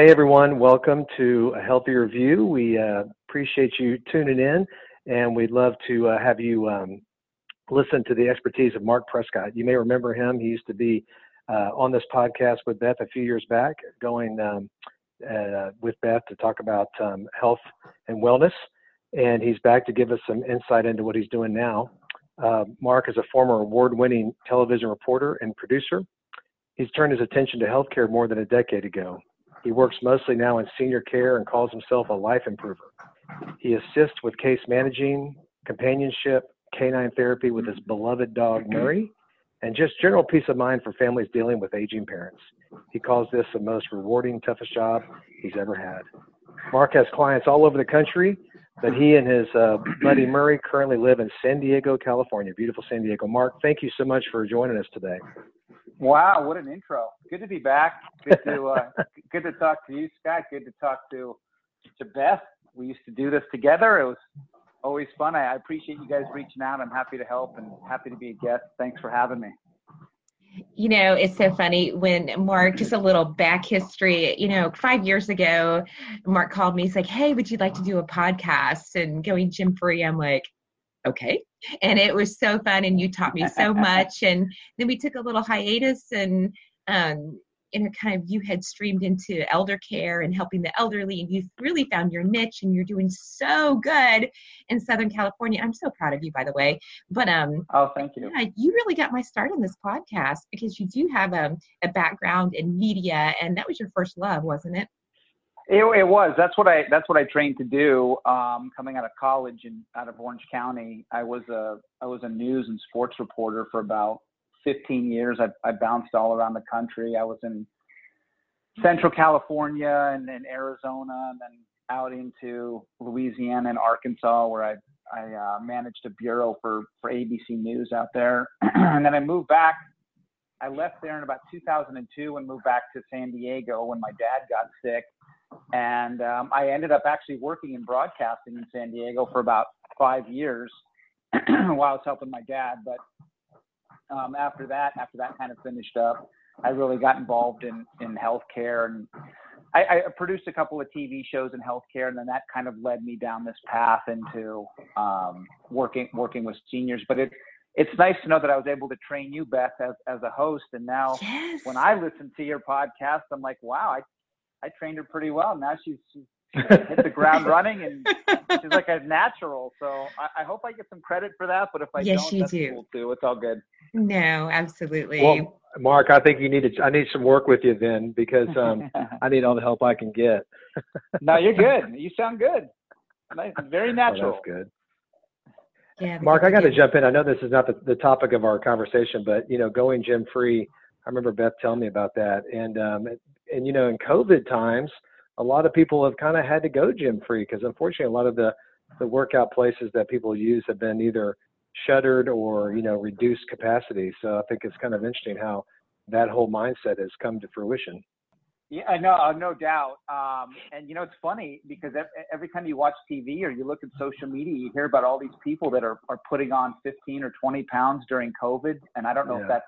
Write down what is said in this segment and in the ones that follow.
Hey everyone, welcome to a healthier view. We uh, appreciate you tuning in, and we'd love to uh, have you um, listen to the expertise of Marc Prescott. You may remember him. He used to be uh, on this podcast with Beth a few years back, going um, uh, with Beth to talk about um, health and wellness, and he's back to give us some insight into what he's doing now. Uh, Marc is a former award-winning television reporter and producer. He's turned his attention to healthcare more than a decade ago. He works mostly now in senior care and calls himself a life improver. He assists with case managing, companionship, canine therapy with his beloved dog Murray, and just general peace of mind for families dealing with aging parents. He calls this the most rewarding, toughest job he's ever had. Marc has clients all over the country, but he and his uh, buddy Murray currently live in San Diego, California. Beautiful San Diego. Marc, thank you so much for joining us today. Wow, what an intro! Good to be back. Good to uh, good to talk to you, Scott. Good to talk to to Beth. We used to do this together. It was always fun. I, I appreciate you guys reaching out. I'm happy to help and happy to be a guest. Thanks for having me. You know, it's so funny when Marc, just a little back history, you know, five years ago, Marc called me. He's like, Hey, would you like to do a podcast? And going gym free, I'm like, okay and it was so fun and you taught me so much. And then we took a little hiatus and um you know kind of you had streamed into elder care and helping the elderly and you really found your niche and you're doing so good in southern california. I'm so proud of you by the way. But um oh thank you. yeah, you really got my start in this podcast because you do have a, a background in media and that was your first love wasn't it it, it, was. That's what I. That's what I trained to do. Um, coming out of college and out of Orange County, I was a I was a news and sports reporter for about 15 years. I, I bounced all around the country. I was in Central California and, and Arizona, and then out into Louisiana and Arkansas, where I I uh, managed a bureau for for ABC News out there, and then I moved back. I left there in about 2002 and moved back to San Diego when my dad got sick and um, I ended up actually working in broadcasting in San Diego for about five years while I was helping my dad. But um, after that, after that kind of finished up, I really got involved in in healthcare and I, I produced a couple of TV shows in healthcare, and then that kind of led me down this path into um, working working with seniors. But it it's nice to know that I was able to train you, Beth, as as a host. And now, yes. when I listen to your podcast, I'm like, wow, I I trained her pretty well. Now she's, she's hit the ground running and she's like a natural. So I, I, hope I get some credit for that. But if I yes, don't, you that's do. cool too. It's all good. No, absolutely. Well, Marc, I think you need to. I need some work with you then because um, I need all the help I can get. no, you're good. You sound good. Nice, very natural. Oh, that's good. Yeah, Marc, I got to jump in. I know this is not the, the topic of our conversation, but you know, going gym free. I remember Beth telling me about that, and um, and you know, in COVID times, a lot of people have kind of had to go gym free because unfortunately, a lot of the the workout places that people use have been either shuttered or you know reduced capacity. So I think it's kind of interesting how that whole mindset has come to fruition. Yeah, no, no doubt. Um, and you know, it's funny because every time you watch TV or you look at social media, you hear about all these people that are, are putting on 15 or 20 pounds during COVID. And I don't know yeah. if that's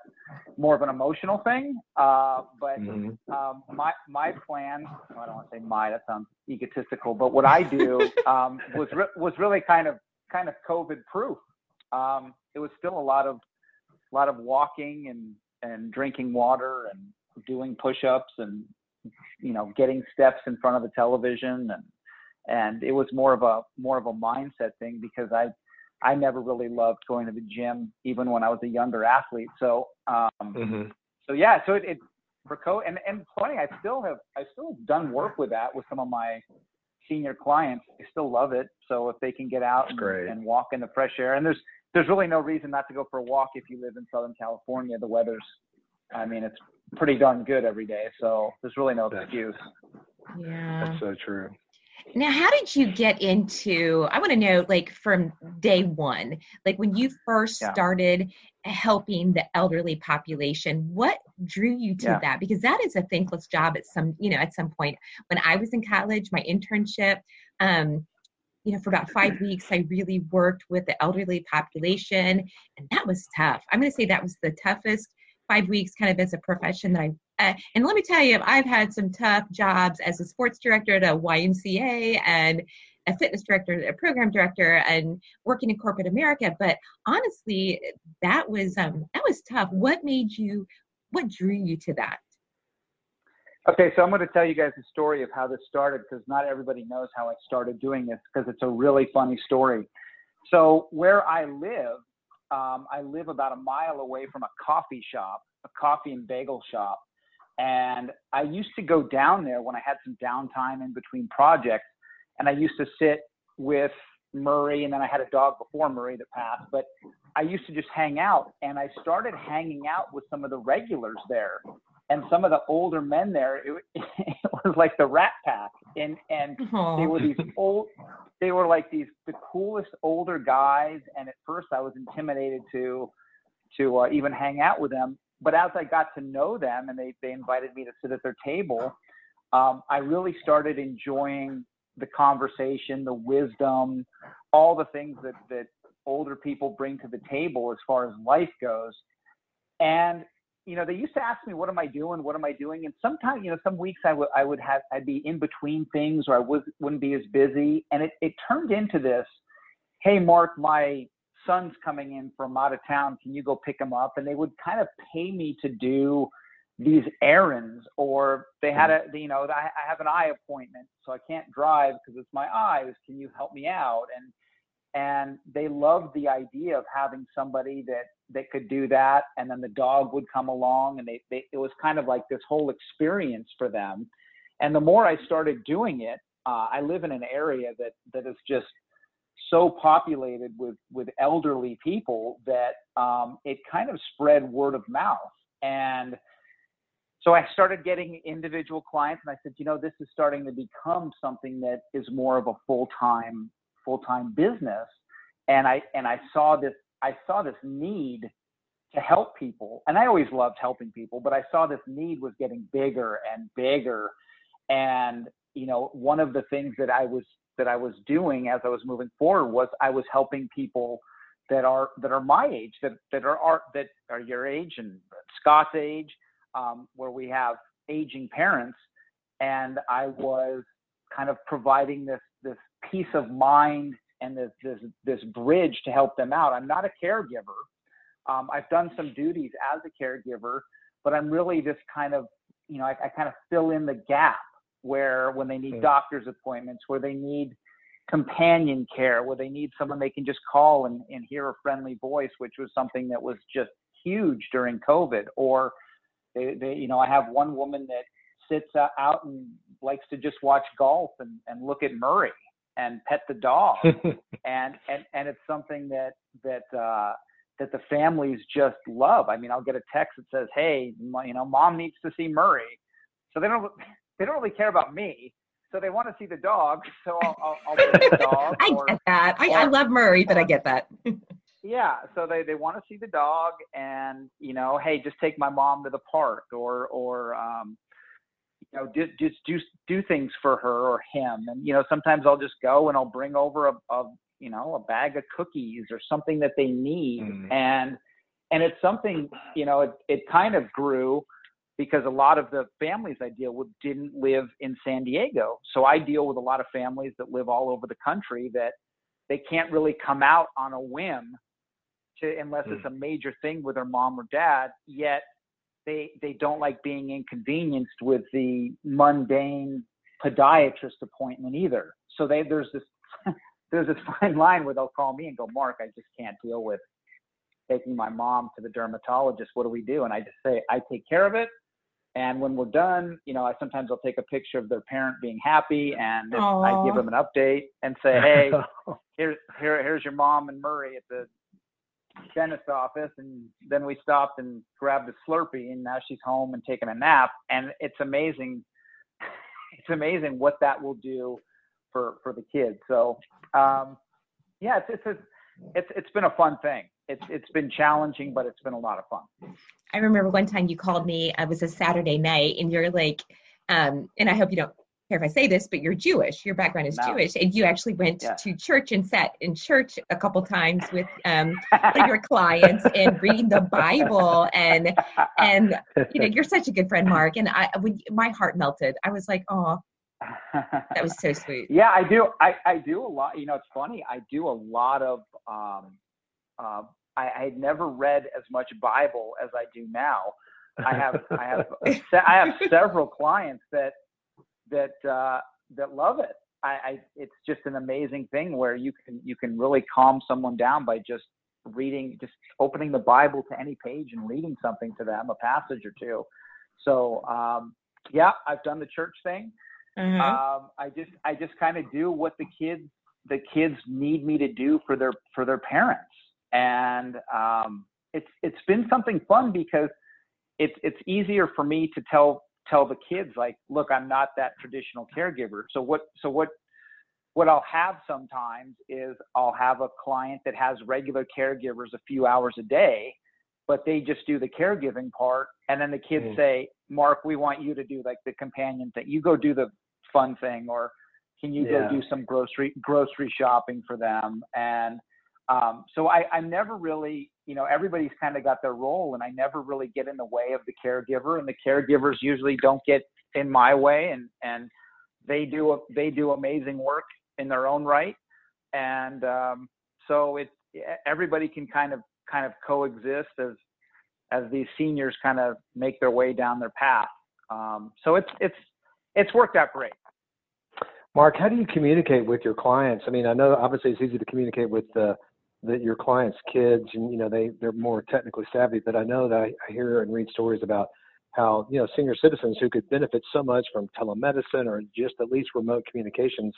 more of an emotional thing, uh, but mm-hmm. um, my my plan. I don't want to say my. That sounds egotistical. But what I do um, was re- was really kind of kind of COVID proof. Um, it was still a lot of a lot of walking and and drinking water and doing push-ups and you know, getting steps in front of the television and and it was more of a more of a mindset thing because I I never really loved going to the gym even when I was a younger athlete. So um mm-hmm. so yeah, so it, it for co and and funny, I still have I still have done work with that with some of my senior clients. They still love it. So if they can get out and, and, walk in the fresh air, and there's there's really no reason not to go for a walk if you live in Southern California. The weather's, I mean, it's pretty darn good every day. So there's really no That's- excuse. Yeah. That's so true. Now, how did you get into? I want to know, like, from day one, like when you first Yeah. started helping the elderly population, what drew you to Yeah. that? Because that is a thankless job at some, you know, at some point. When I was in college, my internship, um, you know, for about five weeks, I really worked with the elderly population, and that was tough. I'm going to say that was the toughest five weeks, kind of as a profession that I uh, and let me tell you, I've had some tough jobs as a sports director at a YMCA and a fitness director, a program director, and working in corporate America. But honestly, that was um, that was tough. What made you? What drew you to that? Okay, so I'm going to tell you guys the story of how this started because not everybody knows how I started doing this because it's a really funny story. So where I live, um, I live about a mile away from a coffee shop, a coffee and bagel shop, and I used to go down there when I had some downtime in between projects, and I used to sit with Murray, and then I had a dog before Murray that passed, but I used to just hang out, and I started hanging out with some of the regulars there and some of the older men there, it, it was like the Rat Pack, and and they were these old, they were like these the coolest older guys, and at first I was intimidated to to uh, even hang out with them, but as I got to know them, and they they invited me to sit at their table, um, I really started enjoying the conversation, the wisdom, all the things that that older people bring to the table as far as life goes, and you know, they used to ask me, "What am I doing? What am I doing?" And sometimes, you know, some weeks I would I would have I'd be in between things, or I was wouldn't be as busy, and it it turned into this. Hey, Marc, my son's coming in from out of town. Can you go pick him up? And they would kind of pay me to do these errands, or they had mm-hmm. a you know I, I have an eye appointment, so I can't drive because it's my eyes. Can you help me out? And and they loved the idea of having somebody that that could do that and then the dog would come along and they, they it was kind of like this whole experience for them. And the more i started doing it uh, i live in an area that that is just so populated with with elderly people that um, it kind of spread word of mouth. And so i started getting individual clients and i said you know this is starting to become something that is more of a full-time full-time business and i and i saw this i saw this need to help people and i always loved helping people but i saw this need was getting bigger and bigger. And you know one of the things that i was that i was doing as i was moving forward was i was helping people that are that are my age that that are, are that are your age and scott's age um, where we have aging parents. And i was kind of providing this this peace of mind and this this this bridge to help them out. I'm not a caregiver. Um, I've done some duties as a caregiver, but I'm really just kind of you know I, I kind of fill in the gap where when they need Mm. doctor's appointments, where they need companion care, where they need someone they can just call and, and hear a friendly voice, which was something that was just huge during COVID. Or they, they you know I have one woman that sits out and likes to just watch golf and, and look at Murray and pet the dog. and, and, and it's something that, that, uh, that the families just love. I mean, I'll get a text that says, Hey, mo- you know, mom needs to see Murray. So they don't, they don't really care about me. So they want to see the dog. So I'll, I'll, I'll bring the dog. I or- get that. I, I love Murray, but I get that. yeah so they they want to see the dog and you know hey just take my mom to the park or or um you know just just do do things for her or him and you know sometimes i'll just go and i'll bring over a, a you know a bag of cookies or something that they need Mm. and and it's something you know it it kind of grew because a lot of the families I deal with didn't live in San Diego. So I deal with a lot of families that live all over the country that they can't really come out on a whim to unless it's a major thing with their mom or dad, yet they they don't like being inconvenienced with the mundane podiatrist appointment either. So they there's this there's this fine line where they'll call me and go, Marc, I just can't deal with taking my mom to the dermatologist. What do we do? And I just say, I take care of it. And when we're done, you know, I sometimes I'll take a picture of their parent being happy, and I give them an update and say, "Hey, here's here, here's your mom and Murray at the dentist office, and then we stopped and grabbed a Slurpee, and now she's home and taking a nap. And it's amazing. It's amazing what that will do for for the kids. So, um, yeah, it's it's a, it's it's been a fun thing. It's it's been challenging, but it's been a lot of fun. I remember one time you called me. It was a Saturday night, and you're like, um, and I hope you don't care if I say this, but you're Jewish. Your background is No. Jewish, and you actually went Yeah. to church and sat in church a couple times with um, one of your clients and reading the Bible. And and you know, you're such a good friend, Marc. And I, when my heart melted, I was like, oh, that was so sweet. yeah, I do. I, I do a lot. You know, it's funny. I do a lot of. Um, uh, I, I had never read as much Bible as I do now. I have I have I have several clients that that uh, that love it. I, I it's just an amazing thing where you can you can really calm someone down by just reading just opening the Bible to any page and reading something to them, a passage or two. So um, yeah, I've done the church thing. Mhm. Um, I just I just kind of do what the kids the kids need me to do for their for their parents, and um, it's it's been something fun because it's it's easier for me to tell tell the kids like, look, I'm not that traditional caregiver. So what so what what I'll have sometimes is I'll have a client that has regular caregivers a few hours a day, but they just do the caregiving part. And then the kids Mm. say, Marc, we want you to do like the companion thing. You go do the fun thing, or can you Yeah. go do some grocery grocery shopping for them? And um, so I, I'm never really, you know, everybody's kind of got their role, and I never really get in the way of the caregiver, and the caregivers usually don't get in my way, and and they do they do amazing work in their own right, and um, so it everybody can kind of kind of coexist as as these seniors kind of make their way down their path. Um, so it's it's it's worked out great. Marc, how do you communicate with your clients? I mean, I know obviously it's easy to communicate with uh, the, your clients' kids, and you know they they're more technically savvy. But I know that I, I hear and read stories about how you know senior citizens who could benefit so much from telemedicine or just at least remote communications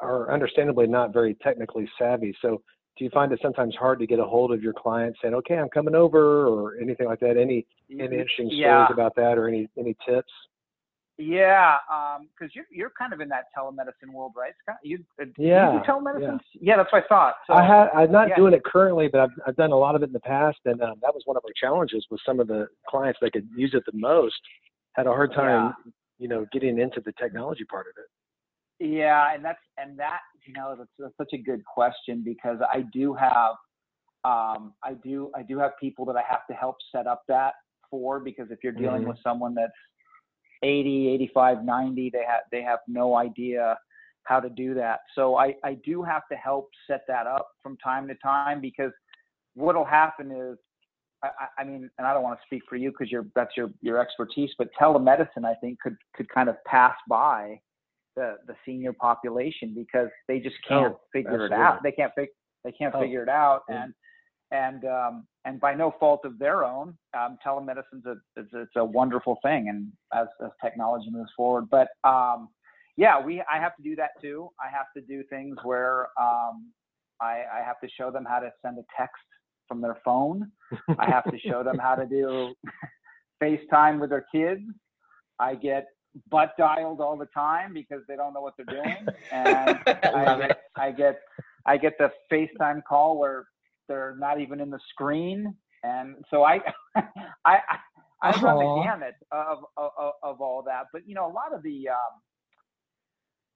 are understandably not very technically savvy. So, do you find it sometimes hard to get a hold of your clients saying, "Okay, I'm coming over," or anything like that? Any any mm-hmm. interesting yeah. stories about that, or any any tips? Yeah, because you're you're kind of in that telemedicine world, right, Scott? You uh, Yeah, you do telemedicine? Yeah. that's what I thought. So, I had, I'm not yeah. doing it currently, but I've, I've done a lot of it in the past, and um, that was one of our challenges with some of the clients that could use it the most. Had a hard time, you know, getting into the technology part of it. Yeah, and that's and that you know that's, that's such a good question because I do have um, I do I do have people that I have to help set up that for because if you're dealing Mhm. with someone that's 80, 85, 90, they have they have no idea how to do that. So I I do have to help set that up from time to time because what'll happen is I, I- mean, and I don't want to speak for you because you're that's your your expertise, but telemedicine I think could could kind of pass by the the senior population because they just can't Oh, figure it out. They can't fig- they can't Oh, figure it out, yeah. and and um, and by no fault of their own, um, telemedicine's a it's, it's a wonderful thing, and as as technology moves forward, but um, yeah, we I have to do that too. I have to do things where um, I I have to show them how to send a text from their phone. I have to show them how to do FaceTime with their kids. I get butt dialed all the time because they don't know what they're doing, and I Love get. I get I get the FaceTime call where they're not even in the screen, and so I I I, I run the gamut of, of of all that. But you know, a lot of the um,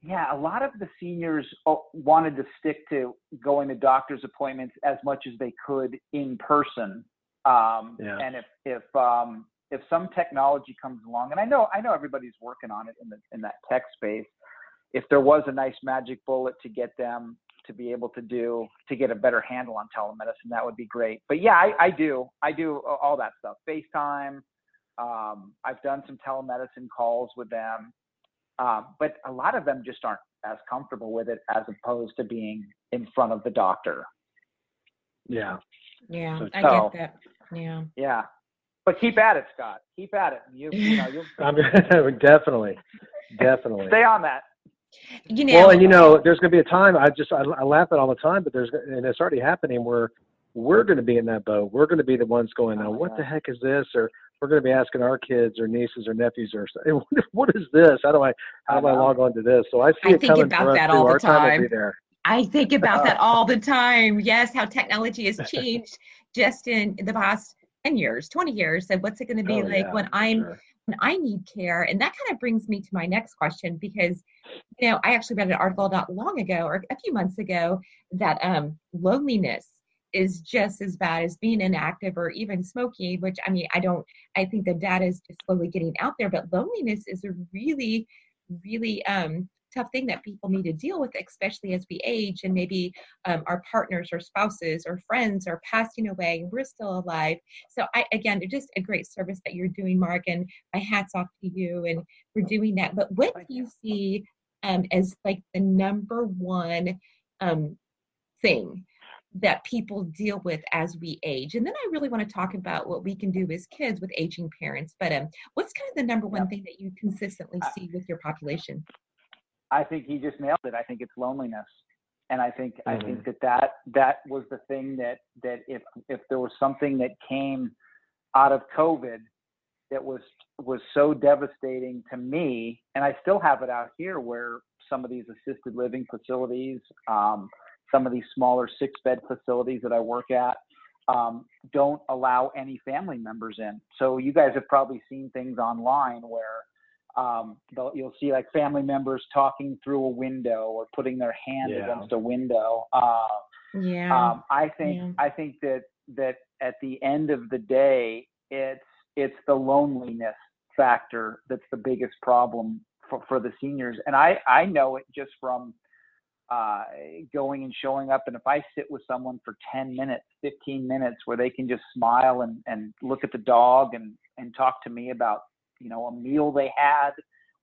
yeah, a lot of the seniors uh, wanted to stick to going to doctor's appointments as much as they could in person. Um, Yeah. And if if um, if some technology comes along, and I know I know everybody's working on it in the in that tech space. If there was a nice magic bullet to get them to be able to do to get a better handle on telemedicine, that would be great. But yeah, I, I do I do all that stuff. FaceTime. Um, I've done some telemedicine calls with them. Um, but a lot of them just aren't as comfortable with it as opposed to being in front of the doctor. Yeah. Yeah, So- I So- get that. Yeah. Yeah. But keep at it, Scott. Keep at it. You, you know, you'll definitely, definitely. stay on that. You know, Well, and you know, there's going to be a time. I just I, I laugh at it all the time, but there's and it's already happening where we're going to be in that boat. We're going to be the ones going, oh, now, Oh, what the heck is this? Or we're going to be asking our kids or nieces or nephews or hey, what, what is this? How do I how do I log on to this? So I see I it think coming about that all the time time. be there. I think about that all the time. Yes, how technology has changed just in the past 10 years, 20 years. And what's it going to be Oh, like yeah, when I'm sure. I need care? And that kind of brings me to my next question because, you know, I actually read an article not long ago or a few months ago that um, loneliness is just as bad as being inactive or even smoking, which I mean, I don't, I think the data is just slowly getting out there, but loneliness is a really, really um, tough thing that people need to deal with, especially as we age and maybe um, our partners or spouses or friends are passing away and we're still alive. So I, again, it's just a great service that you're doing, Marc, and my hats off to you and for doing that. But what do you see um, as like the number one um, thing that people deal with as we age? And then I really want to talk about what we can do as kids with aging parents. But um, what's kind of the number one thing that you consistently see with your population? I think he just nailed it. I think it's loneliness, and I think I Mhm. think that that that was the thing that that if if there was something that came out of COVID that was was so devastating to me, and I still have it out here where some of these assisted living facilities, um, some of these smaller six bed facilities that I work at. Um, don't allow any family members in. So you guys have probably seen things online where um, you'll see like family members talking through a window or putting their hand Yeah. against a window. Uh, Yeah. um, I think Yeah. I think that that at the end of the day, it's it's the loneliness factor that's the biggest problem for, for the seniors, and I I know it just from uh, going and showing up, and if I sit with someone for 10 minutes, 15 minutes, where they can just smile and and look at the dog and and talk to me about you know a meal they had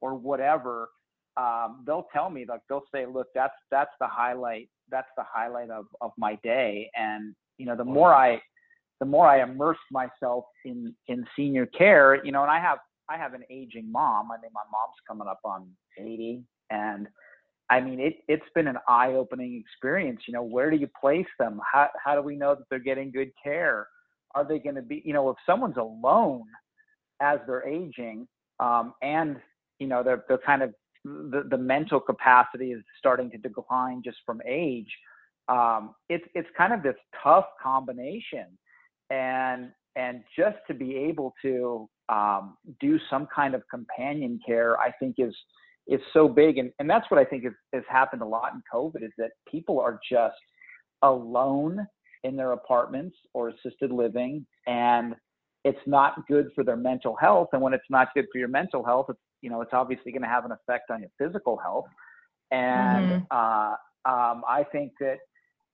or whatever um, they'll tell me like they'll say look that's that's the highlight that's the highlight of of my day. And you know the more i the more i immerse myself in in senior care you know and i have i have an aging mom. I mean my mom's coming up on 80 and i mean it it's been an eye opening experience. You know where do you place them? How how do we know that they're getting good care? Are they going to be you know if someone's alone as they're aging um, and you know they're, they're kind of the, the mental capacity is starting to decline just from age um, it's it's kind of this tough combination. And and just to be able to um, do some kind of companion care i think is is so big. And, and that's what i think has, has happened a lot in covid is that people are just alone in their apartments or assisted living. And it's not good for their mental health and when it's not good for your mental health it's you know it's obviously going to have an effect on your physical health. And uh, um, i think that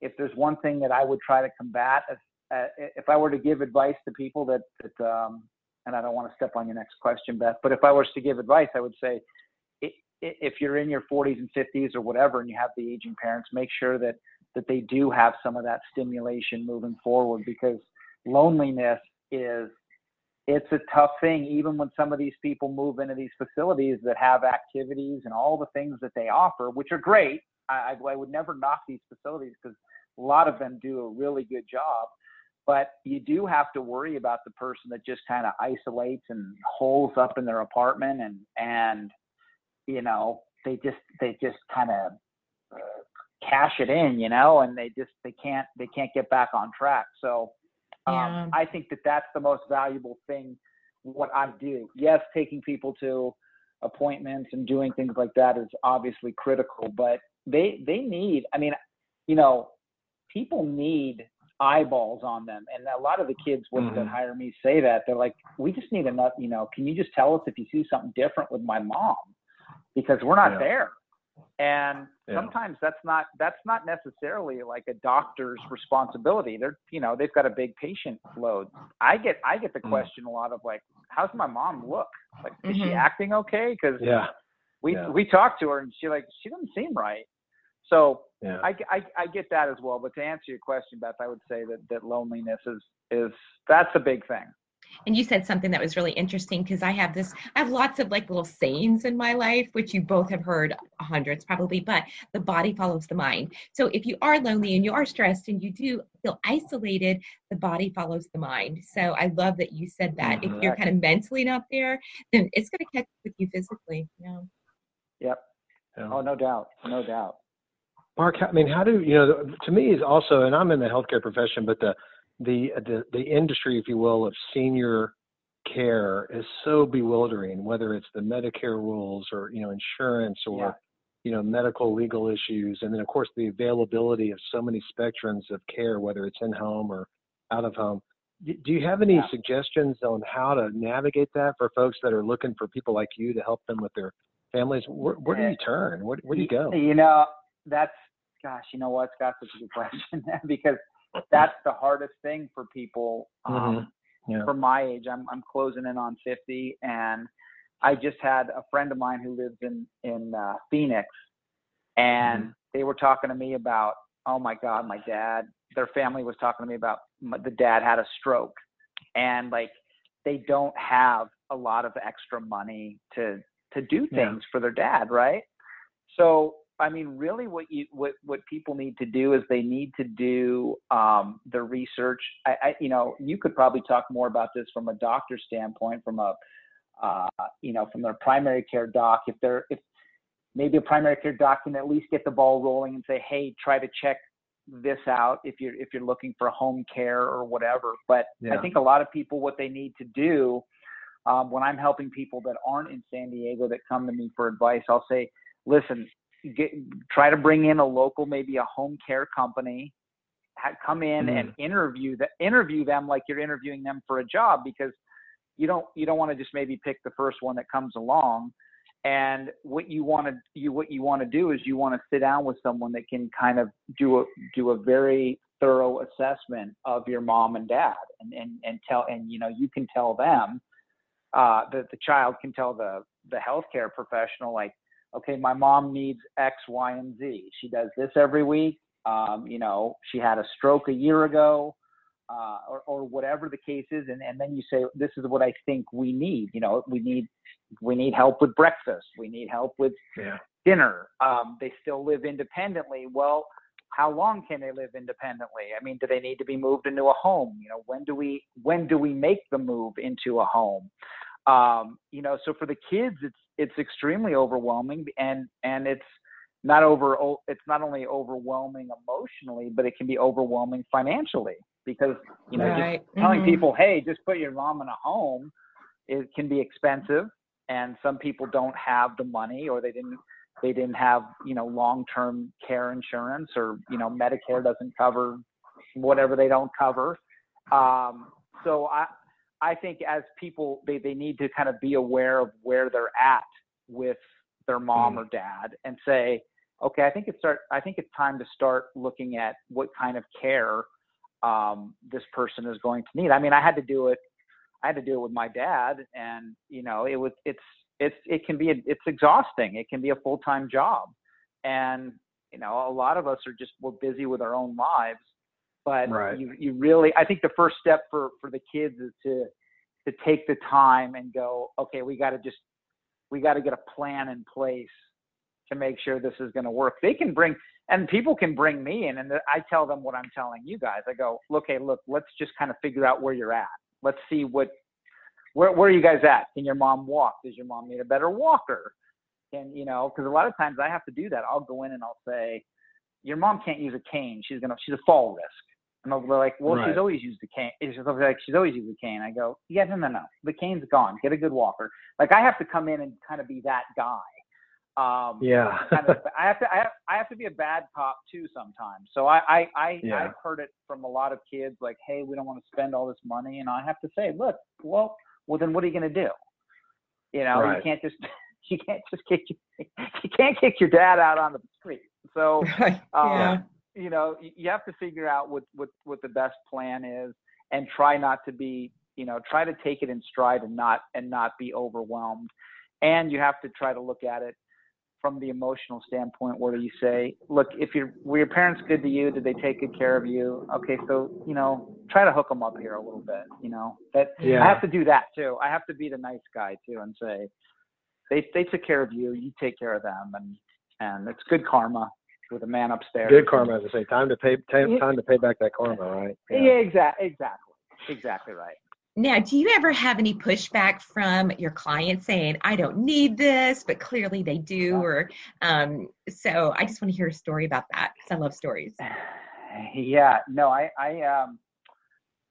if there's one thing that i would try to combat if, uh, if i were to give advice to people that, that um, and i don't want to step on your next question beth but if i was to give advice i would say if you're in your 40s and 50s or whatever and you have the aging parents make sure that that they do have some of that stimulation moving forward because loneliness is it's a tough thing even when some of these people move into these facilities that have activities and all the things that they offer which are great. I, I would never knock these facilities because a lot of them do a really good job. But you do have to worry about the person that just kind of isolates and holes up in their apartment and and you know they just they just kind of uh, cash it in you know and they just they can't they can't get back on track. So um, I think that that's the most valuable thing. What I do, yes, taking people to appointments and doing things like that is obviously critical, but they they need. I mean, you know, people need eyeballs on them, and a lot of the kids when that hire me say that they're like, we just need enough. You know, can you just tell us if you see something different with my mom because we're not Yeah. there. And Yeah. sometimes that's not that's not necessarily like a doctor's responsibility. They're you know they've got a big patient load. I get I get the Mm. question a lot of like, how's my mom look? Like, is she Mhm. acting okay? Because Yeah. we yeah. we talked to her and she like she doesn't seem right. So Yeah. I, I I get that as well. But to answer your question, Beth, I would say that that loneliness is is that's a big thing. And you said something that was really interesting because I have this, I have lots of like little sayings in my life, which you both have heard hundreds probably, but the body follows the mind. So if you are lonely and you are stressed and you do feel isolated, the body follows the mind. So I love that you said that. Mm-hmm. If you're kind of mentally not there, then it's going to catch up with you physically. Yeah. Yep. Yeah. Oh, no doubt. No doubt. Marc, I mean, how do you know? To me, is also, and I'm in the healthcare profession, but the the uh, the the industry, if you will, of senior care is so bewildering. Whether it's the Medicare rules or you know insurance or yeah. you know medical legal issues, and then of course the availability of so many spectrums of care, whether it's in home or out of home. Do you have any yeah. suggestions on how to navigate that for folks that are looking for people like you to help them with their families? Where, where do you turn? Where, where do you go? You know, that's gosh. You know what, Scott? Such a good question because that's the hardest thing for people um, mm-hmm. yeah. from my age. I'm I'm closing in on 50, and I just had a friend of mine who lives in in uh, Phoenix, and mm-hmm. they were talking to me about, oh my God, my dad. Their family was talking to me about my, the dad had a stroke, and like they don't have a lot of extra money to to do things yeah. for their dad, right? So I mean, really, what you what what people need to do is they need to do um, the research. I, I, you know, you could probably talk more about this from a doctor standpoint, from a uh, you know, from their primary care doc. If they're if maybe a primary care doc can at least get the ball rolling and say, hey, try to check this out if you're if you're looking for home care or whatever. But yeah. I think a lot of people, what they need to do um, when I'm helping people that aren't in San Diego that come to me for advice, I'll say, listen, get, try to bring in a local, maybe a home care company, ha- come in mm. and interview the, interview them like you're interviewing them for a job because you don't you don't want to just maybe pick the first one that comes along. And what you want to you what you want to do is you want to sit down with someone that can kind of do a do a very thorough assessment of your mom and dad and and, and tell and you know you can tell them uh, the the child can tell the the healthcare professional like okay, my mom needs X, Y, and Z. She does this every week. Um, you know, she had a stroke a year ago, uh, or, or whatever the case is. And, and then you say, this is what I think we need. You know, we need, we need help with breakfast. We need help with yeah. dinner. Um, they still live independently. Well, how long can they live independently? I mean, do they need to be moved into a home? You know, when do we, when do we make the move into a home? Um, you know, so for the kids, it's it's extremely overwhelming, and and it's not over it's not only overwhelming emotionally, but it can be overwhelming financially because you know right. just telling mm-hmm. people, hey, just put your mom in a home, it can be expensive, and some people don't have the money or they didn't they didn't have you know long term care insurance or you know Medicare doesn't cover whatever they don't cover. Um, so I I think as people, they, they need to kind of be aware of where they're at with their mom mm. or dad and say, okay, I think it's start, I think it's time to start looking at what kind of care um, this person is going to need. I mean, I had to do it. I had to do it with my dad, and you know, it was it's it's it can be a, it's exhausting. It can be a full time job, and you know, a lot of us are just we're busy with our own lives, but right. you, you really, I think the first step for, for the kids is to, to take the time and go, okay, we got to just, we got to get a plan in place to make sure this is going to work. They can bring, and people can bring me in and I tell them what I'm telling you guys. I go, okay, look, let's just kind of figure out where you're at. Let's see what, where, where are you guys at? Can your mom walk? Does your mom need a better walker? Can, you know, cause a lot of times I have to do that. I'll go in and I'll say, your mom can't use a cane. She's going to, she's a fall risk and they're like, well, right. she's always used the cane. She's like, she's always used the cane. I go, yeah, no, no, no. The cane's gone. Get a good walker. Like I have to come in and kind of be that guy. Um, yeah. kind of, I have to, I have, I have to be a bad cop too sometimes. So I, I, I, yeah. I've heard it from a lot of kids like, hey, we don't want to spend all this money, and I have to say, look, well, well, then what are you going to do? You know, right. you can't just, you can't just kick, you, you can't kick your dad out on the street. So, right. um, yeah you know you have to figure out what what what the best plan is and try not to be you know try to take it in stride and not and not be overwhelmed and you have to try to look at it from the emotional standpoint where you say, look, if your were your parents good to you? Did they take good care of you? Okay, so you know, try to hook them up here a little bit. You know, that Yeah. I have to do that too. I have to be the nice guy too and say, they they took care of you. You take care of them, and and it's good karma with a man upstairs. Good karma, as I say. Time to pay. Time, time to pay back that karma, right? Yeah, exactly, exactly, exactly right. Now, do you ever have any pushback from your clients saying, I don't need this, but clearly they do? Or um, so I just want to hear a story about that because I love stories. yeah no i i um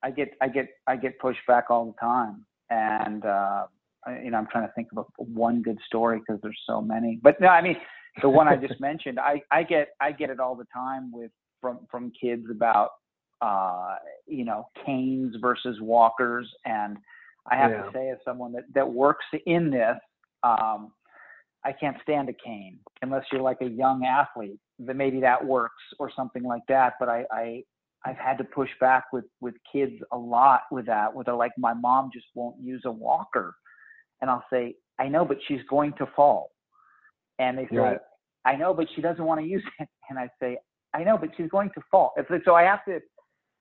i get i get i get pushed back all the time and uh I, you know i'm trying to think of a, one good story because there's so many but no i mean the one i just mentioned i i get i get it all the time with from from kids about uh you know canes versus walkers and i have Yeah. to say as someone that that works in this um I can't stand a cane unless you're like a young athlete. That maybe that works or something like that. But I, I I've had to push back with with kids a lot with that. Where they're like, my mom just won't use a walker, and I'll say, I know, but she's going to fall. And they say, Right. I know, but she doesn't want to use it. And I say, I know, but she's going to fall. So I have to,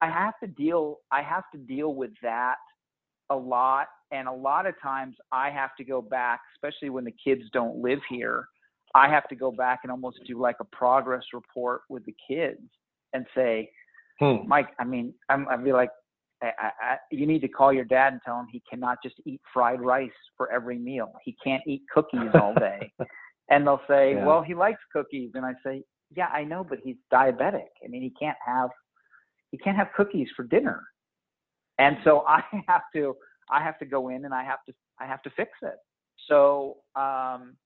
I have to deal, I have to deal with that a lot. And a lot of times I have to go back, especially when the kids don't live here. I have to go back and almost do like a progress report with the kids and say, Hmm. Mike, I mean, I'm, I'd be like, I, I, I, you need to call your dad and tell him he cannot just eat fried rice for every meal. He can't eat cookies all day. and they'll say, Yeah. well, he likes cookies. And I say, yeah, I know, but he's diabetic. I mean, he can't have, he can't have cookies for dinner. And so I have to, I have to go in and I have to, I have to fix it. So, um,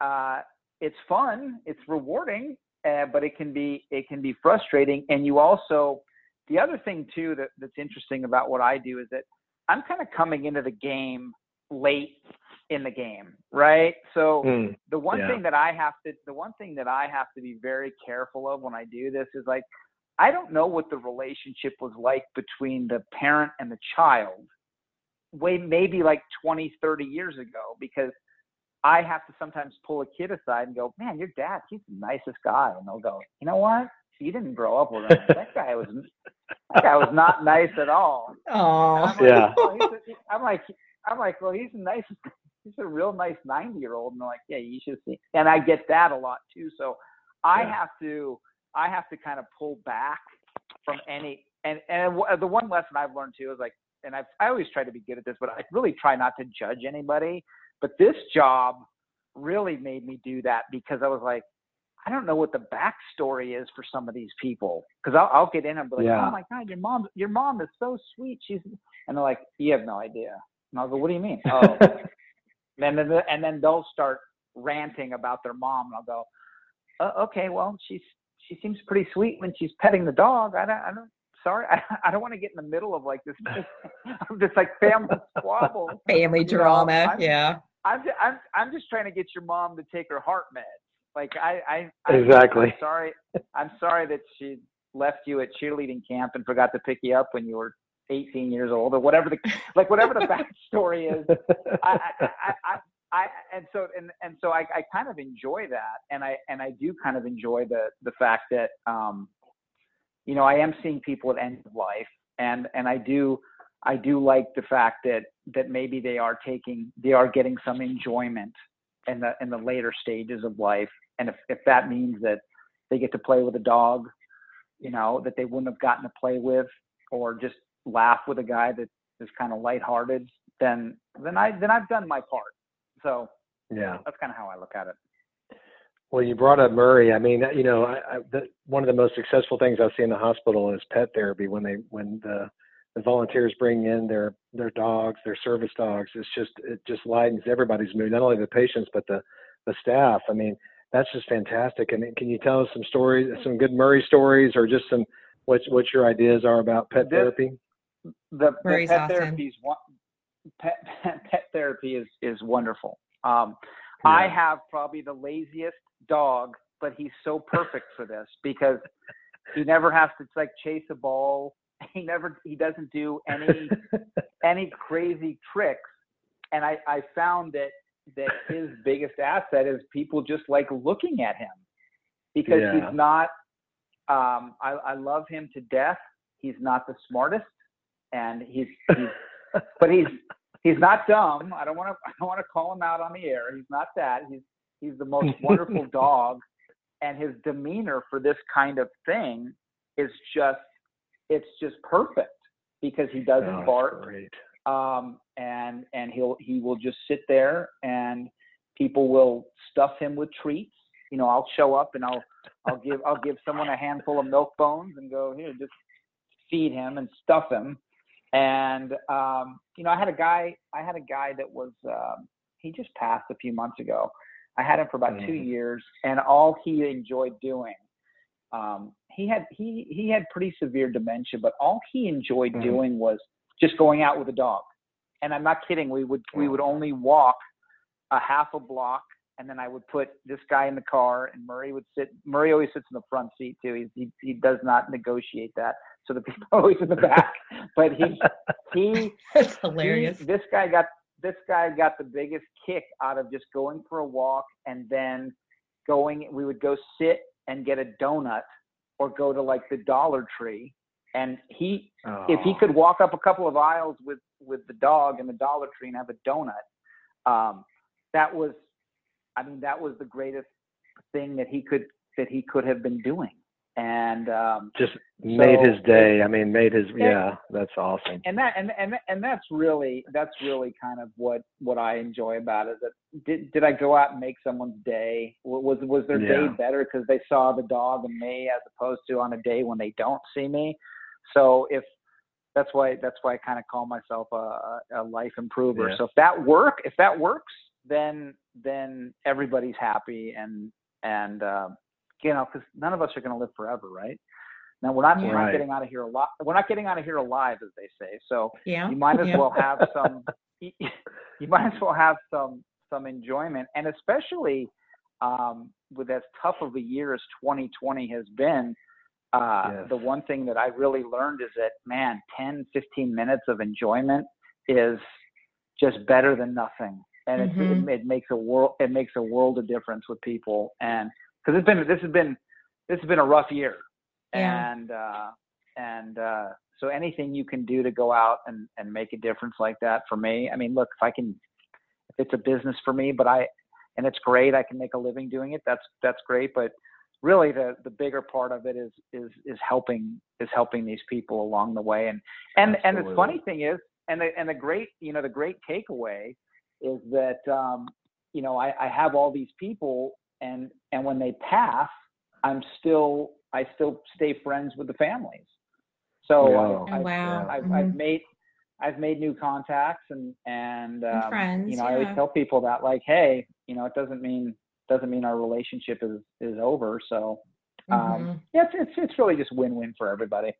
uh, it's fun, it's rewarding, uh, but it can be, it can be frustrating. And you also, the other thing too that, that's interesting about what I do is that I'm kind of coming into the game late in the game, right? So Hmm. the one Yeah. thing that I have to the one thing that I have to be very careful of when I do this is like I don't know what the relationship was like between the parent and the child way maybe like 20 30 years ago because I have to sometimes pull a kid aside and go, "Man, your dad, he's the nicest guy." And they'll go, "You know what? You didn't grow up with him. That guy was that guy was not nice at all." Oh, I'm like, Yeah. "Oh, a- I'm like, I'm like, well, he's a nice, he's a real nice 90 year old. And they're like, yeah, you should see. And I get that a lot too. So I Yeah. have to, I have to kind of pull back from any, and, and the one lesson I've learned too is like, and I've, I always try to be good at this, but I really try not to judge anybody. But this job really made me do that because I was like, I don't know what the backstory is for some of these people because I'll, I'll get in and be like, Yeah. oh my god, your mom, your mom is so sweet. She's, and they're like, you have no idea. And I'll go, what do you mean? Oh, and then and then they'll start ranting about their mom, and I'll go, uh, okay, well, she's she seems pretty sweet when she's petting the dog. I don't, I don't. Sorry, I, I don't want to get in the middle of like this, of this like family squabble. family You know, drama. I'm- yeah. I'm just, I'm I'm just trying to get your mom to take her heart meds. Like I I, I Exactly. I'm sorry. I'm sorry that she left you at cheerleading camp and forgot to pick you up when you were 18 years old or whatever the like whatever the backstory is. I, I, I, I, and so and and so I, I kind of enjoy that, and I and I do kind of enjoy the the fact that um, you know I am seeing people at end of life, and and I do I do like the fact that that maybe they are taking they are getting some enjoyment in the in the later stages of life, and if if that means that they get to play with a dog, you know that they wouldn't have gotten to play with, or just laugh with a guy that is kind of lighthearted, then then I then I've done my part. So Yeah. that's kind of how I look at it. Well, you brought up Murray. I mean, you know, I, I, the, one of the most successful things I see in the hospital is pet therapy. When they when the the volunteers bring in their their dogs, their service dogs, it's just it just lightens everybody's mood, not only the patients but the the staff. I mean, that's just fantastic. And can you tell us some stories, some good Murray stories, or just some what what your ideas are about pet This- therapy? The, the pet awesome. therapy is pet, pet therapy is is wonderful. Um, I have probably the laziest dog, but he's so perfect for this because he never has to like chase a ball. He never he doesn't do any any crazy tricks. And I, I found that that his biggest asset is people just like looking at him because Yeah. he's not. Um, I, I love him to death. He's not the smartest, and he's, he's but he's he's not dumb. I don't want to I don't want to call him out on the air. He's not that. He's he's the most wonderful dog, and his demeanor for this kind of thing is just it's just perfect because he doesn't Oh, bark great. um, and and he'll he will just sit there and people will stuff him with treats. You know, I'll show up and I'll I'll give I'll give someone a handful of milk bones and go here just feed him and stuff him. And um, you know, I had a guy I had a guy that was um, he just passed a few months ago. I had him for about two Mhm. years, and all he enjoyed doing. Um, he had he he had pretty severe dementia, but all he enjoyed Mhm. doing was just going out with a dog. And I'm not kidding. We would we would only walk a half a block, and then I would put this guy in the car, and Murray would sit. Murray always sits in the front seat too. He he, he does not negotiate that, so the people are always in the back. But he he That's he- hilarious. this guy got this guy got the biggest kick out of just going for a walk and then going. We would go sit and get a donut, or go to like the Dollar Tree, and he if he Oh, could walk up a couple of aisles with with the dog in the Dollar Tree and have a donut, um, that was, I mean, that was the greatest thing that he could that he could have been doing. And um, just made so- his day. I mean, made his Yeah. yeah. That's awesome. and that and and and that's really that's really kind of what what I enjoy about it. That did did I go out and make someone's day? Was was their day better because they saw the dog and me as opposed to on a day when they don't see me? So if that's why that's why I kind of call myself a, a, a life improver. Yeah. So if that work if that works, then then everybody's happy and and um, you know because none of us are going to live forever, right? Now we're not we're not getting out of here alive. We're not getting out of here alive, as they say. So Yeah. you might as Yeah. well have some you you might as well have some some enjoyment and especially um, with as tough of a year as 2020 has been uh, Yes. the one thing that i really learned is that man 10 15 minutes of enjoyment is just better than nothing and it, Mhm. it, it makes a world it makes a world of difference with people. And because it's been this has been this has been a rough year. Yeah. and uh and uh so anything you can do to go out and and make a difference like that for me i mean look if i can if it's a business for me but i and it's great i can make a living doing it that's that's great. But really the the bigger part of it is is is helping is helping these people along the way. And and and the funny thing is and the and the great you know the great takeaway is that um you know i i have all these people and and when they pass i'm still i still stay friends with the families so Wow. I, Oh, wow. I've, Mhm. I've made I've made new contacts and and, And um, friends, you know I always tell people that like hey you know it doesn't mean doesn't mean our relationship is is over so um, Mhm. yeah, it's, it's it's really just win win for everybody.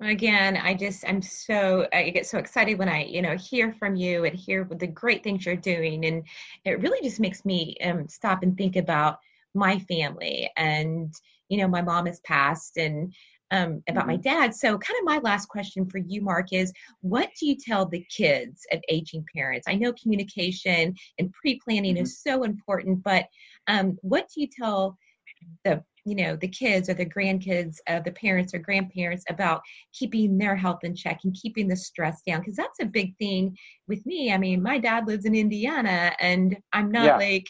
Again i just i'm so i get so excited when i you know hear from you and hear the great things you're doing. And it really just makes me um, stop and think about my family and you know my mom has passed and um, about my dad. So kind of my last question for you marc is what do you tell the kids of aging parents? I know communication and pre-planning is so important but um, what do you tell the you know the kids or the grandkids of the parents or grandparents about keeping their health in check and keeping the stress down because that's a big thing with me i mean my dad lives in indiana and i'm not Yeah. like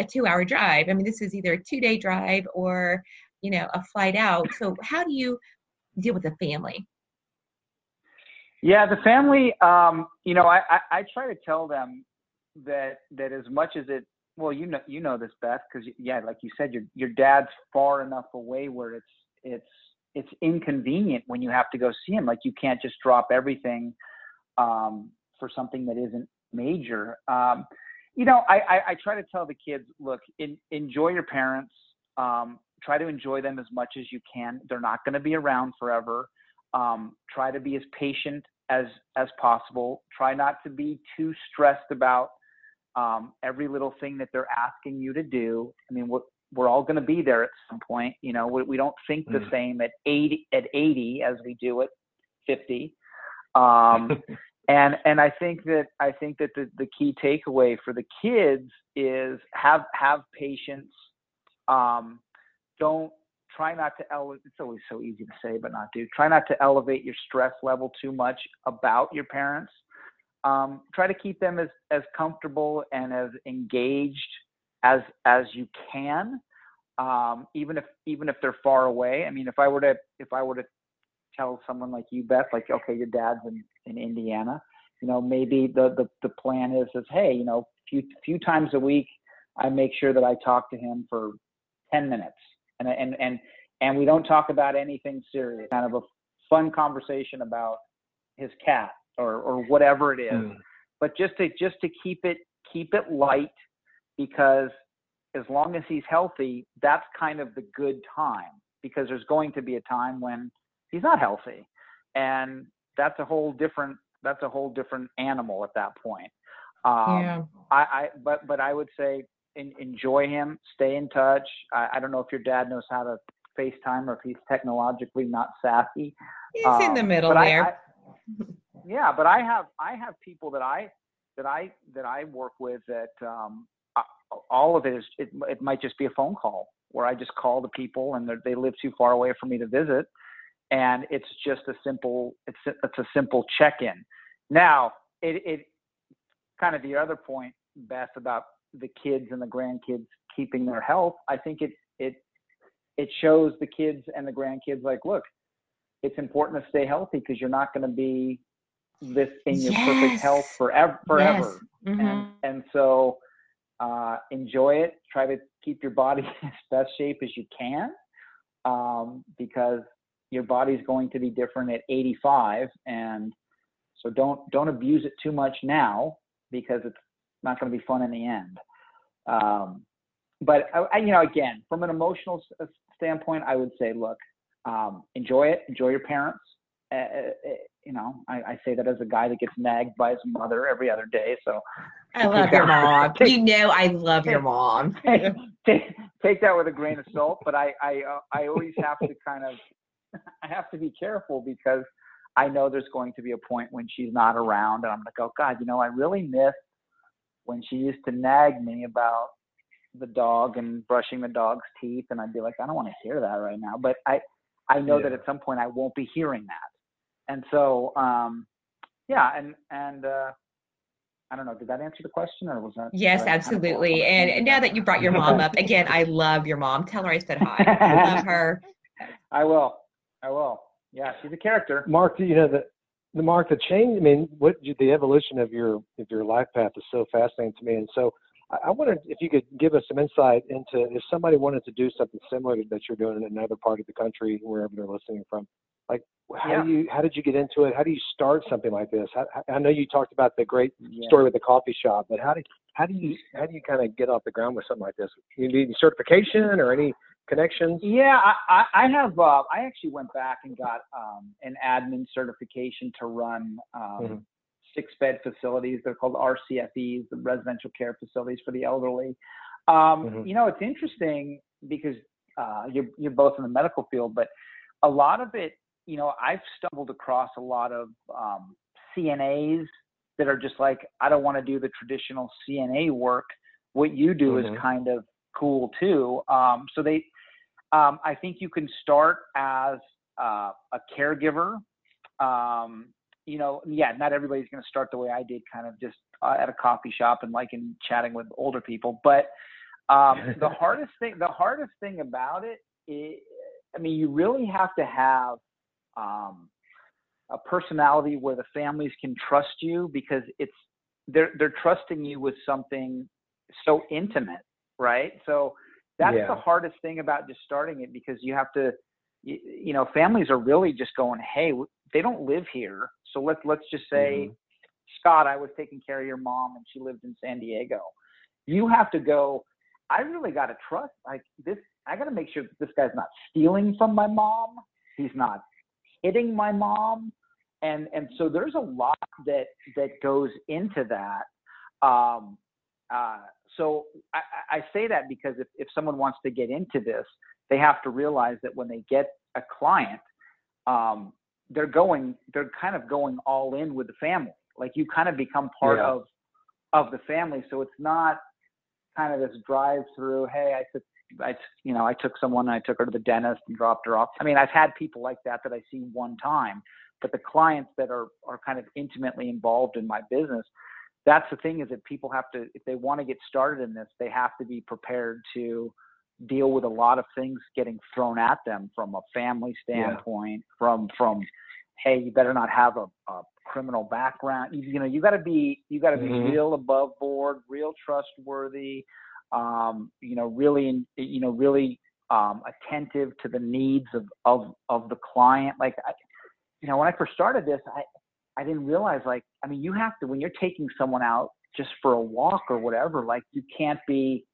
a two hour drive i mean this is either a two day drive or you know a flight out so how do you deal with the family Yeah, the family. Um, you know, I, I I try to tell them that that as much as it. Well, you know you know this Beth because yeah, like you said, your your dad's far enough away where it's it's it's inconvenient when you have to go see him. Like you can't just drop everything um, for something that isn't major. Um, you know, I, I, I try to tell the kids, look, in, enjoy your parents. Um, try to enjoy them as much as you can. They're not going to be around forever. Um, try to be as patient as as possible. Try not to be too stressed about um, every little thing that they're asking you to do. I mean, we're we're all going to be there at some point. You know, we, we don't think the Mm. same at 80 at 80 as we do at 50. Um, and and I think that I think that the, the key takeaway for the kids is have have patience. Um, don't try not to elevate. It's always so easy to say, but not do. Try not to elevate your stress level too much about your parents. Um, try to keep them as as comfortable and as engaged as as you can, um, even if even if they're far away. I mean, if I were to if I were to tell someone like you, Beth, like, okay, your dad's in, in Indiana, you know, maybe the, the, the plan is, is, hey, you know, few, few times a week, I make sure that I talk to him for 10 minutes. And, and, and, and we don't talk about anything serious, kind of a fun conversation about his cat or, or whatever it is. Mm. But just to, just to keep it, keep it light because as long as he's healthy, that's kind of the good time because there's going to be a time when he's not healthy, and that's a whole different that's a whole different animal at that point. Um, yeah. I, I but but I would say in, enjoy him, stay in touch. I, I don't know if your dad knows how to FaceTime or if he's technologically not savvy. He's um, in the um, middle there. I, yeah, but I have I have people that I that I that I work with that um, all of it is it, it might just be a phone call where I just call the people and they live too far away for me to visit and it's just a simple it's a, it's a simple check-in. Now, it, it kind of the other point, Beth, about the kids and the grandkids keeping their health. I think it it it shows the kids and the grandkids like, look, it's important to stay healthy because you're not going to be this in your yes. perfect health forever forever. Yes. Mm-hmm. And and so uh, enjoy it. Try to keep your body in as best shape as you can, um, because your body's going to be different at 85 and so don't don't abuse it too much now because it's not going to be fun in the end um, but I, you know again from an emotional uh, standpoint i would say look um, enjoy it enjoy your parents uh, you know I, I, say that as a guy that gets nagged by his mother every other day so i love your mom take, you know i love your mom take, take, that with a grain of salt but i i uh, i always have to kind of I have to be careful because I know there's going to be a point when she's not around, and I'm like, oh God, you know, I really miss when she used to nag me about the dog and brushing the dog's teeth, and I'd be like, I don't want to hear that right now. But I, I know yeah. that at some point I won't be hearing that, and so, um, yeah, and and uh, I don't know. Did that answer the question, or was that? Yes, absolutely. Kind of and now that you brought your mom up again, I love your mom. Tell her I said hi. I love her. I will. I will. Yeah, she's a character. Marc, you know the the Marc the change. I mean, what the evolution of your of your life path is so fascinating to me, and so I, I wondered if you could give us some insight into if somebody wanted to do something similar that you're doing in another part of the country, wherever they're listening from. Like, how yeah. do you how did you get into it? How do you start something like this? How, I know you talked about the great yeah. story with the coffee shop, but how do how do you how do you kind of get off the ground with something like this? You need certification or any connections? Yeah, I, I have. Uh, I actually went back and got um, an admin certification to run um, mm-hmm. six bed facilities. They're called RCFEs, the residential care facilities for the elderly. Um, mm-hmm. You know, it's interesting because uh, you're you're both in the medical field, but a lot of it, you know, I've stumbled across a lot of um, CNAs that are just like, I don't want to do the traditional CNA work. What you do mm-hmm. is kind of cool too. Um, so they um, I think you can start as uh, a caregiver. Um, you know, yeah, not everybody's going to start the way I did, kind of just uh, at a coffee shop and like in chatting with older people. But um, the hardest thing, the hardest thing about it, I mean, you really have to have um, a personality where the families can trust you because it's they're they're trusting you with something so intimate, right? So that's yeah. the hardest thing about just starting it because you have to you, you, know families are really just going hey they don't live here so let's let's just say mm-hmm. scott i was taking care of your mom and she lived in san diego you have to go i really got to trust like this i got to make sure that this guy's not stealing from my mom he's not hitting my mom and and so there's a lot that that goes into that um uh so I, I say that because if, if someone wants to get into this, they have to realize that when they get a client, um, they're going, they're kind of going all in with the family. Like you kind of become part Yeah. of of the family. So it's not kind of this drive through. Hey, I took I you know I took someone, I took her to the dentist and dropped her off. I mean, I've had people like that that I see one time, but the clients that are are kind of intimately involved in my business. That's the thing is that people have to, if they want to get started in this, they have to be prepared to deal with a lot of things getting thrown at them from a family Yeah. standpoint, from from hey, you better not have a, a criminal background. You, you know, you got to be you got to be Mhm. real above board, real trustworthy. Um, you know, really, you know, really um, attentive to the needs of of of the client. Like, I, you know, when I first started this, I I didn't realize like I mean, you have to when you're taking someone out just for a walk or whatever, like you can't be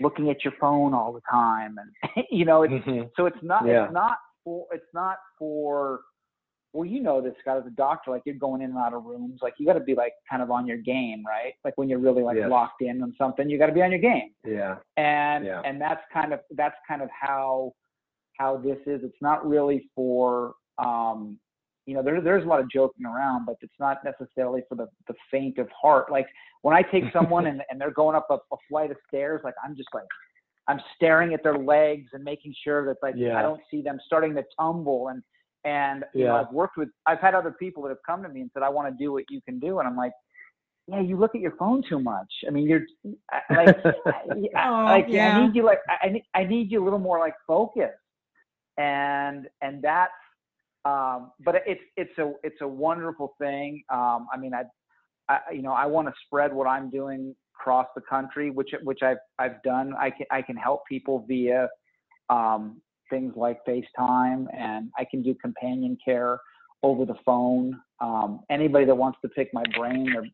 looking at your phone all the time and you know it's Mhm. so it's not Yeah. it's not for it's not for well you know this Scott as a doctor like you're going in and out of rooms like you got to be like kind of on your game right like when you're really like Yes. locked in on something you got to be on your game Yeah. and Yeah. and that's kind of that's kind of how how this is it's not really for um you know there, there's a lot of joking around but it's not necessarily for the the faint of heart like when i take someone and, and they're going up a, a flight of stairs like i'm just like i'm staring at their legs and making sure that like Yeah. i don't see them starting to tumble and and you know Yeah. i've worked with i've had other people that have come to me and said i want to do what you can do and i'm like yeah, you look at your phone too much. I mean, you're like, I- Oh, like yeah. I need you like I I need I need you a little more like focus, and and that's um, but it's it's a it's a wonderful thing. Um, I mean, I, I you know I want to spread what I'm doing across the country, which which I've I've done. I can I can help people via um, things like FaceTime, and I can do companion care over the phone. Um, anybody that wants to pick my brain, or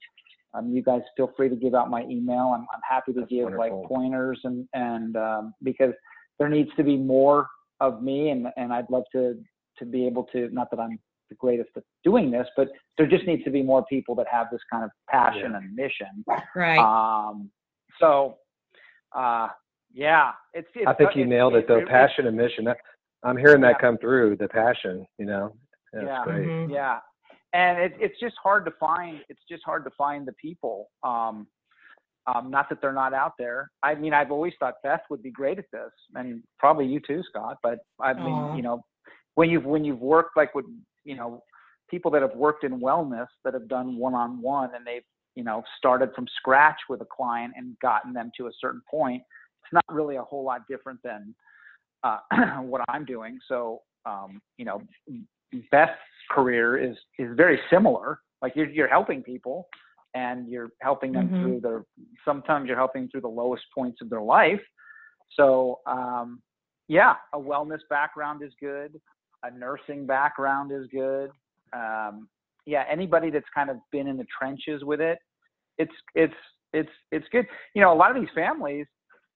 um, you guys feel free to give out my email. I'm I'm happy to That's give wonderful. like pointers and and um, because there needs to be more of me, and and I'd love to to be able to not that I'm the greatest at doing this, but there just needs to be more people that have this kind of passion Yeah. and mission. Right. Um, so, uh, yeah, it's, it's. I think you it's- nailed it though. it- Passion and mission. That, I'm hearing that Yeah. come through. The passion. You know. That's Yeah. great. Mhm. Yeah, and it, it's just hard to find. It's just hard to find the people. Um, um, not that they're not out there. I mean, I've always thought Beth would be great at this, and probably you too, Scott. But I mean, Aw. you know, when you've when you've worked like with you know people that have worked in wellness that have done one-on-one and they've you know started from scratch with a client and gotten them to a certain point, it's not really a whole lot different than uh, what I'm doing. So um, you know, Beth's career is is very similar. Like you're you're helping people, and you're helping them Mhm. through their. Sometimes you're helping through the lowest points of their life. So um, yeah, a wellness background is good. A nursing background is good. Um, yeah, anybody that's kind of been in the trenches with it, it's it's it's it's good. You know, a lot of these families,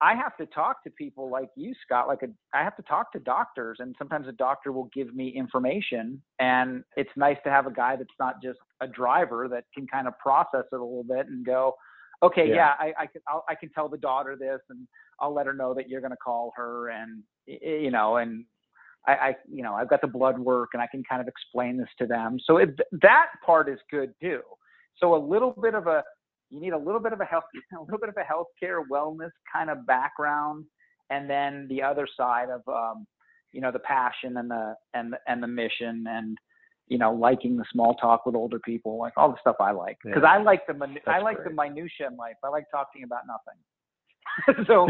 I have to talk to people like you, Scott. Like a, I have to talk to doctors, and sometimes a doctor will give me information, and it's nice to have a guy that's not just a driver that can kind of process it a little bit and go, okay, Yeah. yeah, I, I can I'll, I can tell the daughter this, and I'll let her know that you're going to call her, and you know, and I, I, you know, I've got the blood work, and I can kind of explain this to them. So it, that part is good too. So a little bit of a you need a little bit of a health a little bit of a healthcare wellness kind of background and then the other side of um, you know the passion and the and the, and the mission and you know liking the small talk with older people like all the stuff I like because Yeah. I like the minu- I like great. the minutia in life I like talking about nothing so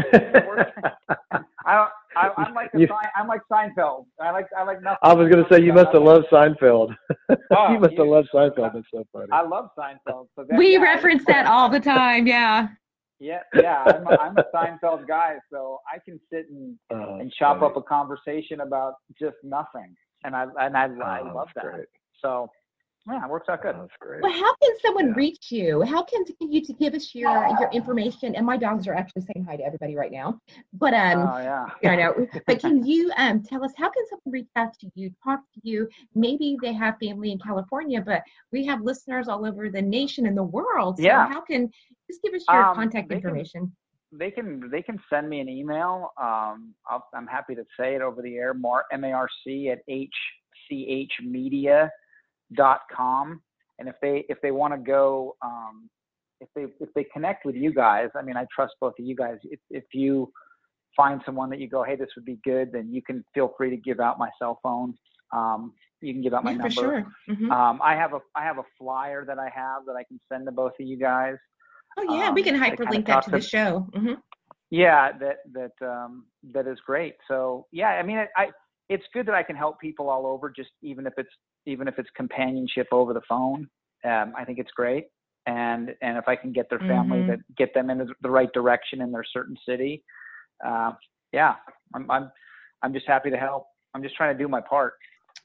I, I I'm like a You- Sein- I'm like Seinfeld I like I like nothing I was going to say you must have loved Seinfeld. Oh, you must have loved Seinfeld. That's so funny. I love Seinfeld so that, we yeah, reference that all the time. Yeah. Yeah, yeah, I'm a, I'm a Seinfeld guy, so I can sit and, Oh, and chop funny. up a conversation about just nothing, and I and I, I Oh, love that. great. So yeah, it works out good. Oh, that's great. Well, how can someone Yeah. reach you? How can you to give us your your information? And my dogs are actually saying hi to everybody right now. But um, oh yeah. I know. But can you um tell us how can someone reach out to you, talk to you? Maybe they have family in California, but we have listeners all over the nation and the world. So Yeah. how can just give us your Um, contact they can- information? They can they can send me an email. Um, I'll, I'm happy to say it over the air. Mar M A R C at hchmedia dot com, and if they if they want to go, um, if they if they connect with you guys, I mean, I trust both of you guys. If if you find someone that you go, hey, this would be good, then you can feel free to give out my cell phone. Um, you can give out my yeah, number. For sure. Mm-hmm. Um, I have a I have a flyer that I have that I can send to both of you guys. Oh yeah, um, we can hyperlink that to the show. Mm-hmm. Yeah, that that um, that is great. So yeah, I mean, I, I it's good that I can help people all over, just even if it's even if it's companionship over the phone. Um, I think it's great, and and if I can get their family Mhm. that get them in the right direction in their certain city, uh, yeah, I'm I'm I'm just happy to help. I'm just trying to do my part.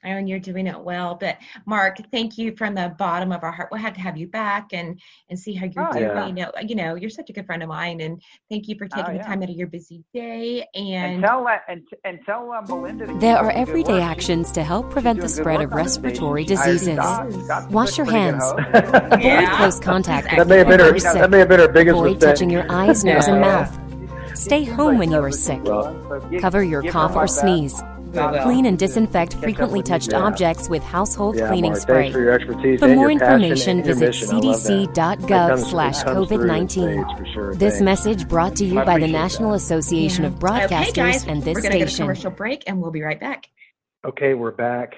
And you're doing it well. But Marc, thank you from the bottom of our heart. We'll have to have you back and and see how you're Oh, doing. yeah. You know, you know, you're such a good friend of mine, and thank you for Oh, taking the time out of your busy day. And, And, tell that and and tell uh, Melinda. There are everyday actions to help prevent the spread of on this station. respiratory diseases. Scott. Scott's a Wash your hands. Avoid Yeah. close contact That with may have been people her. who are sick. That may have been her biggest Avoid mistake. touching your eyes, nose, and mouth. Stay home when you are sick. Cover your cough or best. sneeze. We will. Clean and disinfect frequently touched objects with household Yeah, cleaning Marc, spray. For your For more your information, visit mission. I love that. That cdc.gov comes- slash it comes through in COVID-19. spades for sure. This message brought to you by the National that. Association Yeah. of Broadcasters okay, guys, and this we're gonna go to station. commercial break, and we'll be right back. Okay, we're back.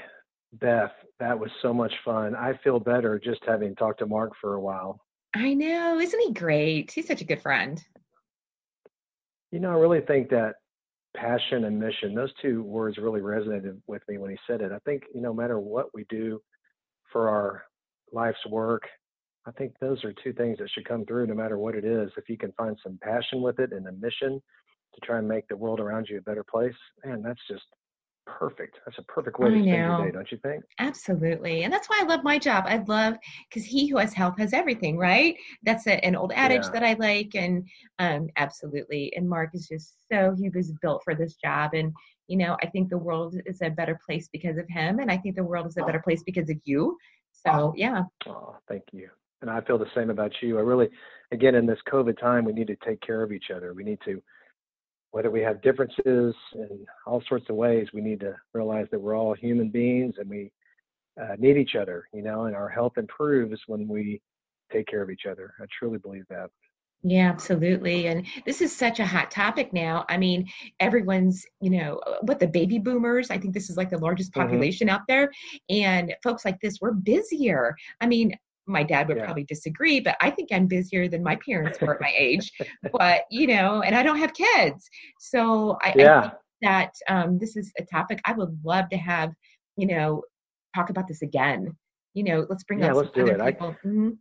Beth, that was so much fun. I feel better just having talked to Marc for a while. I know, isn't he great? He's such a good friend. You know, I really think that passion and mission, those two words really resonated with me when he said it. I think, you know, no matter what we do for our life's work, I think those are two things that should come through no matter what it is. If you can find some passion with it and a mission to try and make the world around you a better place, man, that's just perfect. That's a perfect way I to spend know. your day, don't you think? Absolutely. And that's why I love my job. I love because he who has health has everything, right? That's a, an old adage Yeah. that I like. And um, absolutely. And Marc is just so, he was built for this job. And, you know, I think the world is a better place because of him. And I think the world is a better place because of you. So, yeah. Oh, thank you. And I feel the same about you. I really, again, in this COVID time, we need to take care of each other. We need to, whether we have differences in all sorts of ways, we need to realize that we're all human beings and we uh, need each other, you know, and our health improves when we take care of each other. I truly believe that. Yeah, absolutely. And this is such a hot topic now. I mean, everyone's, you know, what the baby boomers, I think this is like the largest Mhm. population out there. And folks like this, we're busier. I mean, my dad would Yeah. probably disagree, but I think I'm busier than my parents were at my age. But, you know, and I don't have kids. So I, I think that um, this is a topic I would love to have, you know, talk about this again. You know, let's bring Yeah, on let's some do other it. I- people. Mhm.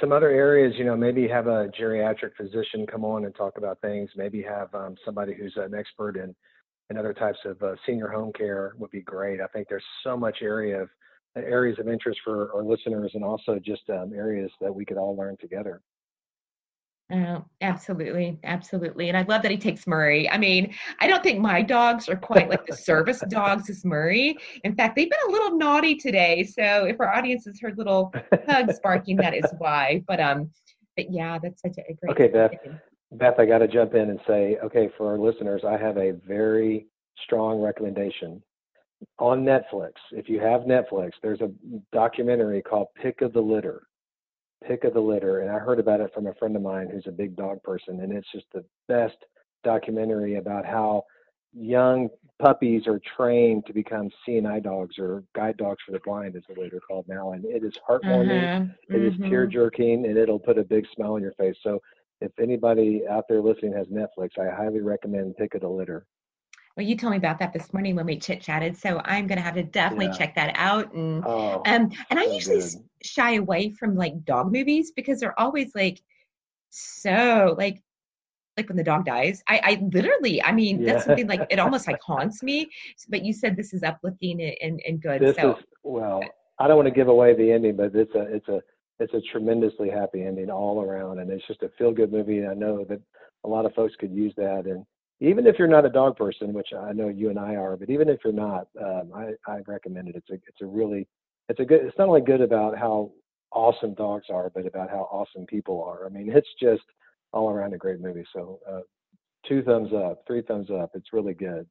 Some other areas, you know, maybe have a geriatric physician come on and talk about things. Maybe have um, somebody who's an expert in, in other types of uh, senior home care would be great. I think there's so much area of areas of interest for our listeners, and also just um, areas that we could all learn together. Oh, absolutely, absolutely. And I love that he takes Murray. I mean, I don't think my dogs are quite like the service dogs as Murray. In fact, they've been a little naughty today. So if our audience has heard little pugs barking, that is why. But um, but yeah, that's such a a great. Okay, Beth. thing. Beth, I got to jump in and say, okay, for our listeners, I have a very strong recommendation on Netflix. If you have Netflix, there's a documentary called Pick of the Litter. Pick of the Litter. And I heard about it from a friend of mine who's a big dog person. And it's just the best documentary about how young puppies are trained to become CNI dogs or guide dogs for the blind, is the way they're called now. And it is heartwarming. Uh-huh, It is mhm. tear jerking and it'll put a big smile on your face. So if anybody out there listening has Netflix, I highly recommend Pick of the Litter. Well, you told me about that this morning when we chit chatted. So I'm going to have to definitely Yeah. check that out. And Oh, Um, and I so usually good. shy away from like dog movies because they're always like so like like when the dog dies. I, I literally, I mean, Yeah. that's something like it almost like haunts me. But you said this is uplifting and and, and good. this so is well. I don't want to give away the ending, but it's a it's a it's a tremendously happy ending all around, and it's just a feel good movie. And I know that a lot of folks could use that, and even if you're not a dog person, which I know you and I are, but even if you're not, um, I I recommend it. It's a it's a really it's a good. It's not only good about how awesome dogs are, but about how awesome people are. I mean, it's just all around a great movie. So uh, two thumbs up, three thumbs up. It's really good.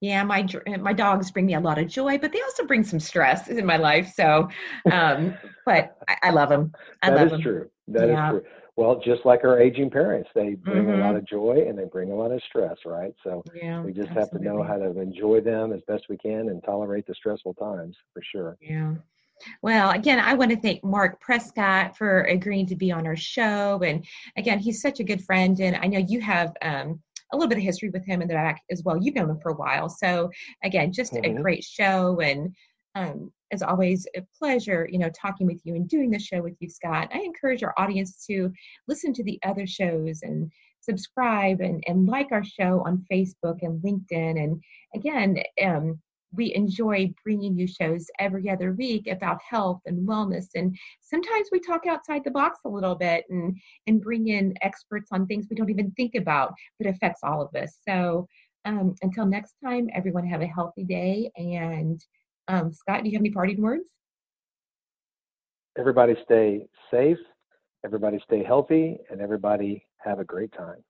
Yeah, my my dogs bring me a lot of joy, but they also bring some stress in my life. So, um, but I, I love them. I That love is them. true. That is Yeah. true. Well, just like our aging parents, they bring Mhm. a lot of joy and they bring a lot of stress, right? So Yeah, we just have to know how to enjoy them as best we can and tolerate the stressful times for sure. Yeah. Well, again, I want to thank Marc Prescott for agreeing to be on our show. And again, he's such a good friend. And I know you have um, a little bit of history with him in the back as well. You've known him for a while. So, again, just a Mhm. great show. And um, as always, a pleasure, you know, talking with you and doing the show with you, Scott. I encourage our audience to listen to the other shows and subscribe and, and like our show on Facebook and LinkedIn. And again, um, we enjoy bringing you shows every other week about health and wellness and sometimes we talk outside the box a little bit and and bring in experts on things we don't even think about but affects all of us so um, until next time everyone have a healthy day and um, scott do you have any parting words Everybody stay safe, everybody stay healthy, and everybody have a great time.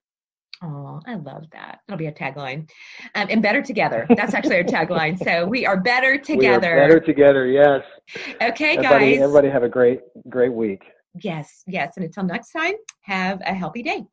Oh, I love that. That'll be a tagline. Um, and better together. That's actually our tagline. So we are better We are together. better together, yes. Okay, everybody, guys. everybody have a great, great week. Yes, yes. And until next time, have a healthy day.